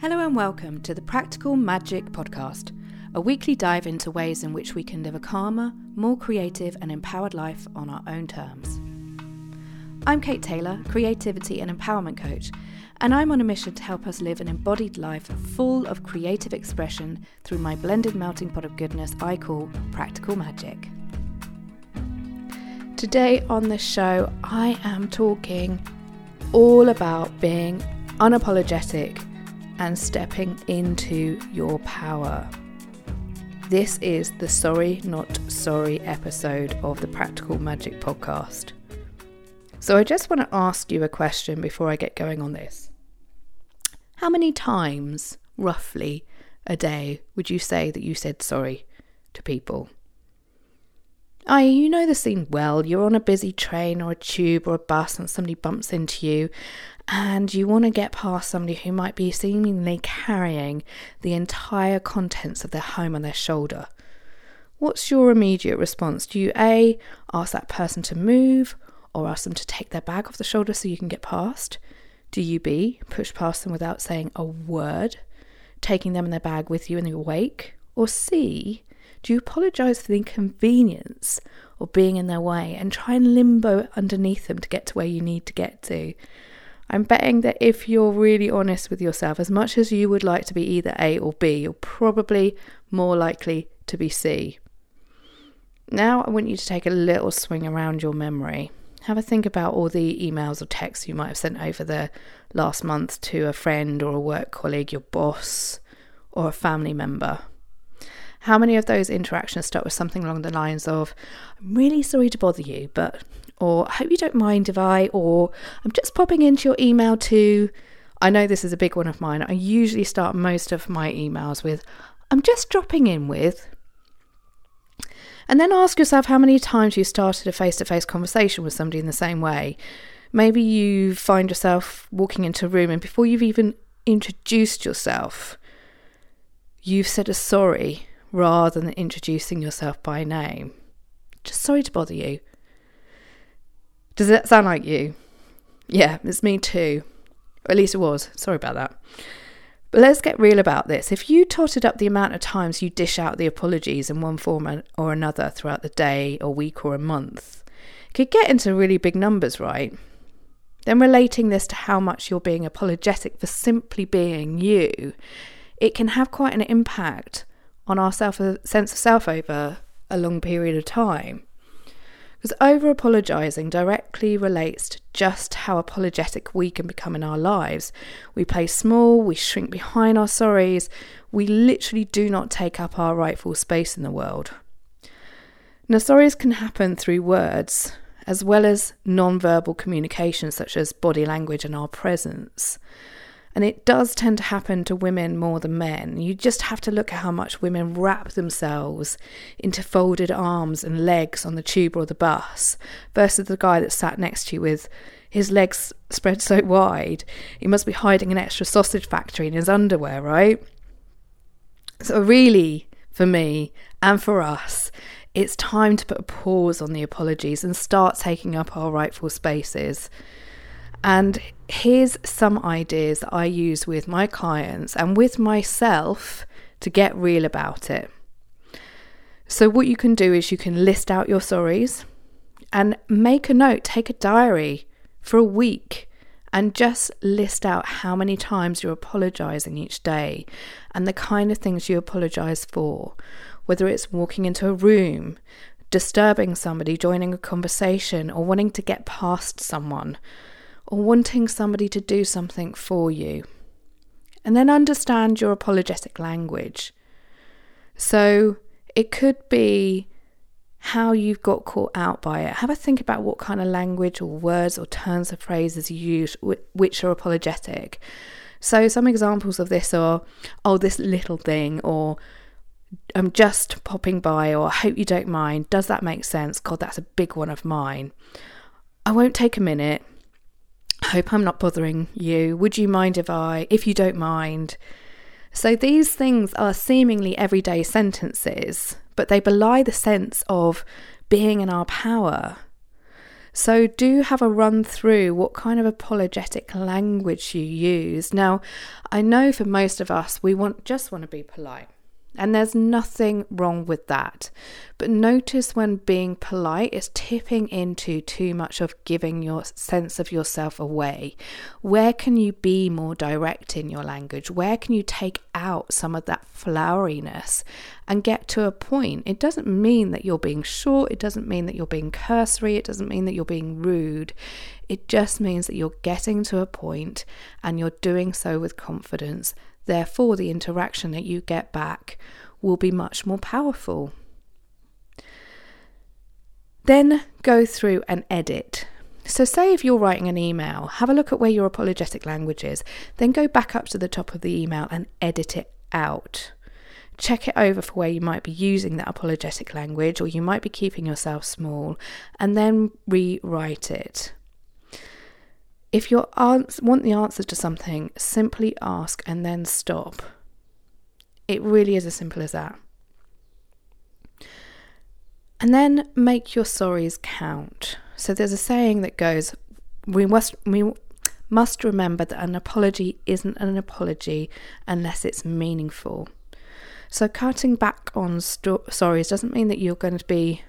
Hello and welcome to the Practical Magic Podcast, a weekly dive into ways in which we can live a calmer, more creative, and empowered life on our own terms. I'm Kate Taylor, creativity and empowerment coach, and I'm on a mission to help us live an embodied life full of creative expression through my blended melting pot of goodness I call Practical Magic. Today on the show, I am talking all about being unapologetic and stepping into your power. This is the Sorry Not Sorry episode of the Practical Magic podcast. So, I just want to ask you a question before I get going on this. How many times, roughly, a day would you say that you said sorry to people? I, you know the scene well. You're on a busy train or a tube or a bus and somebody bumps into you, and you want to get past somebody who might be seemingly carrying the entire contents of their home on their shoulder. What's your immediate response? Do you A, ask that person to move or ask them to take their bag off the shoulder so you can get past? Do you B, push past them without saying a word, taking them and their bag with you in your wake? Or C, do you apologise for the inconvenience or being in their way and try and limbo underneath them to get to where you need to get to? I'm betting that if you're really honest with yourself, as much as you would like to be either A or B, you're probably more likely to be C. Now, I want you to take a little swing around your memory. Have a think about all the emails or texts you might have sent over the last month to a friend or a work colleague, your boss, or a family member. How many of those interactions start with something along the lines of, I'm really sorry to bother you, but, or I hope you don't mind if I, or I'm just popping into your email to, I know this is a big one of mine. I usually start most of my emails with, I'm just dropping in with. And then ask yourself how many times you started a face to face conversation with somebody in the same way. Maybe you find yourself walking into a room and before you've even introduced yourself, you've said a sorry rather than introducing yourself by name. Just sorry to bother you. Does that sound like you? Yeah, it's me too. At least it was. Sorry about that. But let's get real about this. If you totted up the amount of times you dish out the apologies in one form or another throughout the day or week or a month, it could get into really big numbers, right? Then relating this to how much you're being apologetic for simply being you, it can have quite an impact on our self uh, sense of self over a long period of time. Because over apologising directly relates to just how apologetic we can become in our lives. We play small, we shrink behind our sorries, we literally do not take up our rightful space in the world. Now, sorries can happen through words as well as non verbal communication, such as body language and our presence. And it does tend to happen to women more than men. You just have to look at how much women wrap themselves into folded arms and legs on the tube or the bus versus the guy that sat next to you with his legs spread so wide. He must be hiding an extra sausage factory in his underwear, right? So, really, for me and for us, it's time to put a pause on the apologies and start taking up our rightful spaces. And here's some ideas that I use with my clients and with myself to get real about it. So, what you can do is you can list out your sorries and make a note, take a diary for a week and just list out how many times you're apologizing each day and the kind of things you apologize for, whether it's walking into a room, disturbing somebody, joining a conversation, or wanting to get past someone or wanting somebody to do something for you. And then understand your apologetic language. So it could be how you've got caught out by it. Have a think about what kind of language or words or turns of phrases you use which are apologetic. So some examples of this are, oh, this little thing, or I'm just popping by, or I hope you don't mind. Does that make sense? God, that's a big one of mine. I won't take a minute hope I'm not bothering you. Would you mind if I, if you don't mind? So these things are seemingly everyday sentences, but they belie the sense of being in our power. So, do have a run through what kind of apologetic language you use. Now, I know for most of us, we want just want to be polite. And there's nothing wrong with that. But notice when being polite is tipping into too much of giving your sense of yourself away. Where can you be more direct in your language? Where can you take out some of that floweriness and get to a point? It doesn't mean that you're being short, it doesn't mean that you're being cursory, it doesn't mean that you're being rude. It just means that you're getting to a point and you're doing so with confidence Therefore, the interaction that you get back will be much more powerful. Then go through and edit. So, say if you're writing an email, have a look at where your apologetic language is, then go back up to the top of the email and edit it out. Check it over for where you might be using that apologetic language or you might be keeping yourself small, and then rewrite it. If you want the answer to something, simply ask and then stop. It really is as simple as that. And then make your sorries count. So there's a saying that goes, we must we must remember that an apology isn't an apology unless it's meaningful. So cutting back on sto- sorries doesn't mean that you're going to be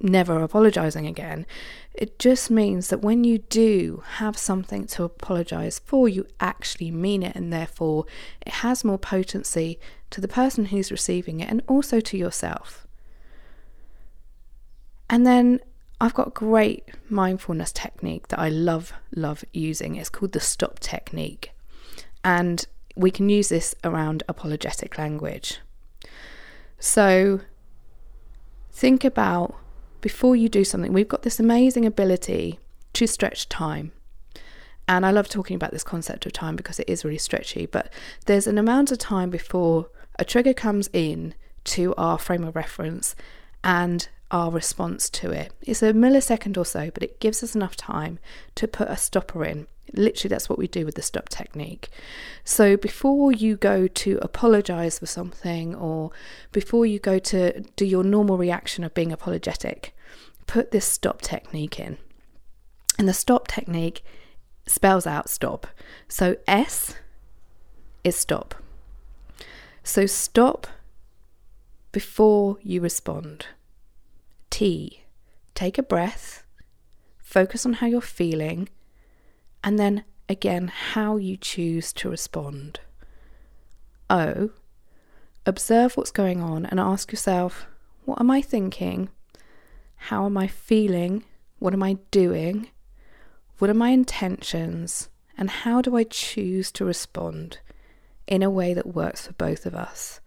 never apologizing again. It just means that when you do have something to apologize for, you actually mean it, and therefore it has more potency to the person who's receiving it and also to yourself. And then I've got a great mindfulness technique that I love, love using. It's called the stop technique. And we can use this around apologetic language. So think about before you do something, we've got this amazing ability to stretch time. And I love talking about this concept of time because it is really stretchy, but there's an amount of time before a trigger comes in to our frame of reference and our response to it. It's a millisecond or so, but it gives us enough time to put a stopper in. Literally, that's what we do with the stop technique. So, before you go to apologize for something or before you go to do your normal reaction of being apologetic, put this stop technique in. And the stop technique spells out stop. So, S is stop. So, stop before you respond. T, take a breath, focus on how you're feeling and then again how you choose to respond. O, observe what's going on and ask yourself, what am I thinking? How am I feeling? What am I doing? What are my intentions? And how do I choose to respond in a way that works for both of us?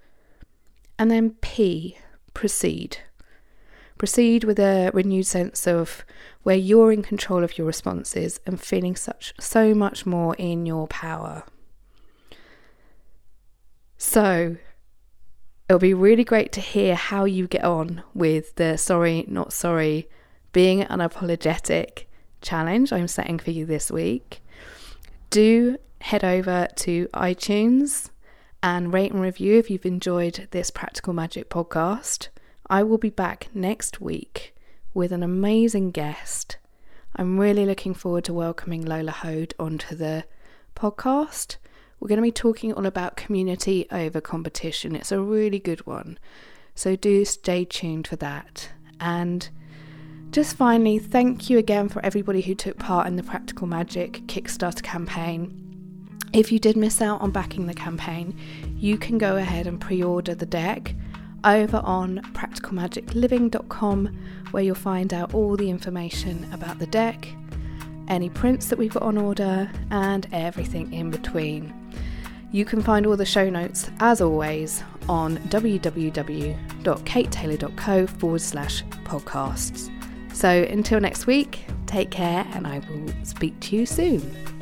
And then P, proceed. Proceed with a renewed sense of where you're in control of your responses and feeling such so much more in your power. So, it'll be really great to hear how you get on with the sorry, not sorry, being unapologetic challenge I'm setting for you this week. Do head over to iTunes and rate and review if you've enjoyed this Practical Magic podcast. I will be back next week with an amazing guest. I'm really looking forward to welcoming Lola Hode onto the podcast. We're going to be talking all about community over competition. It's a really good one. So do stay tuned for that. And just finally, thank you again for everybody who took part in the Practical Magic Kickstarter campaign. If you did miss out on backing the campaign, you can go ahead and pre order the deck over on practicalmagicliving.com, where you'll find out all the information about the deck, any prints that we've got on order, and everything in between. You can find all the show notes, as always, on www.katetaylor.co forward slash podcasts. So until next week, take care and I will speak to you soon.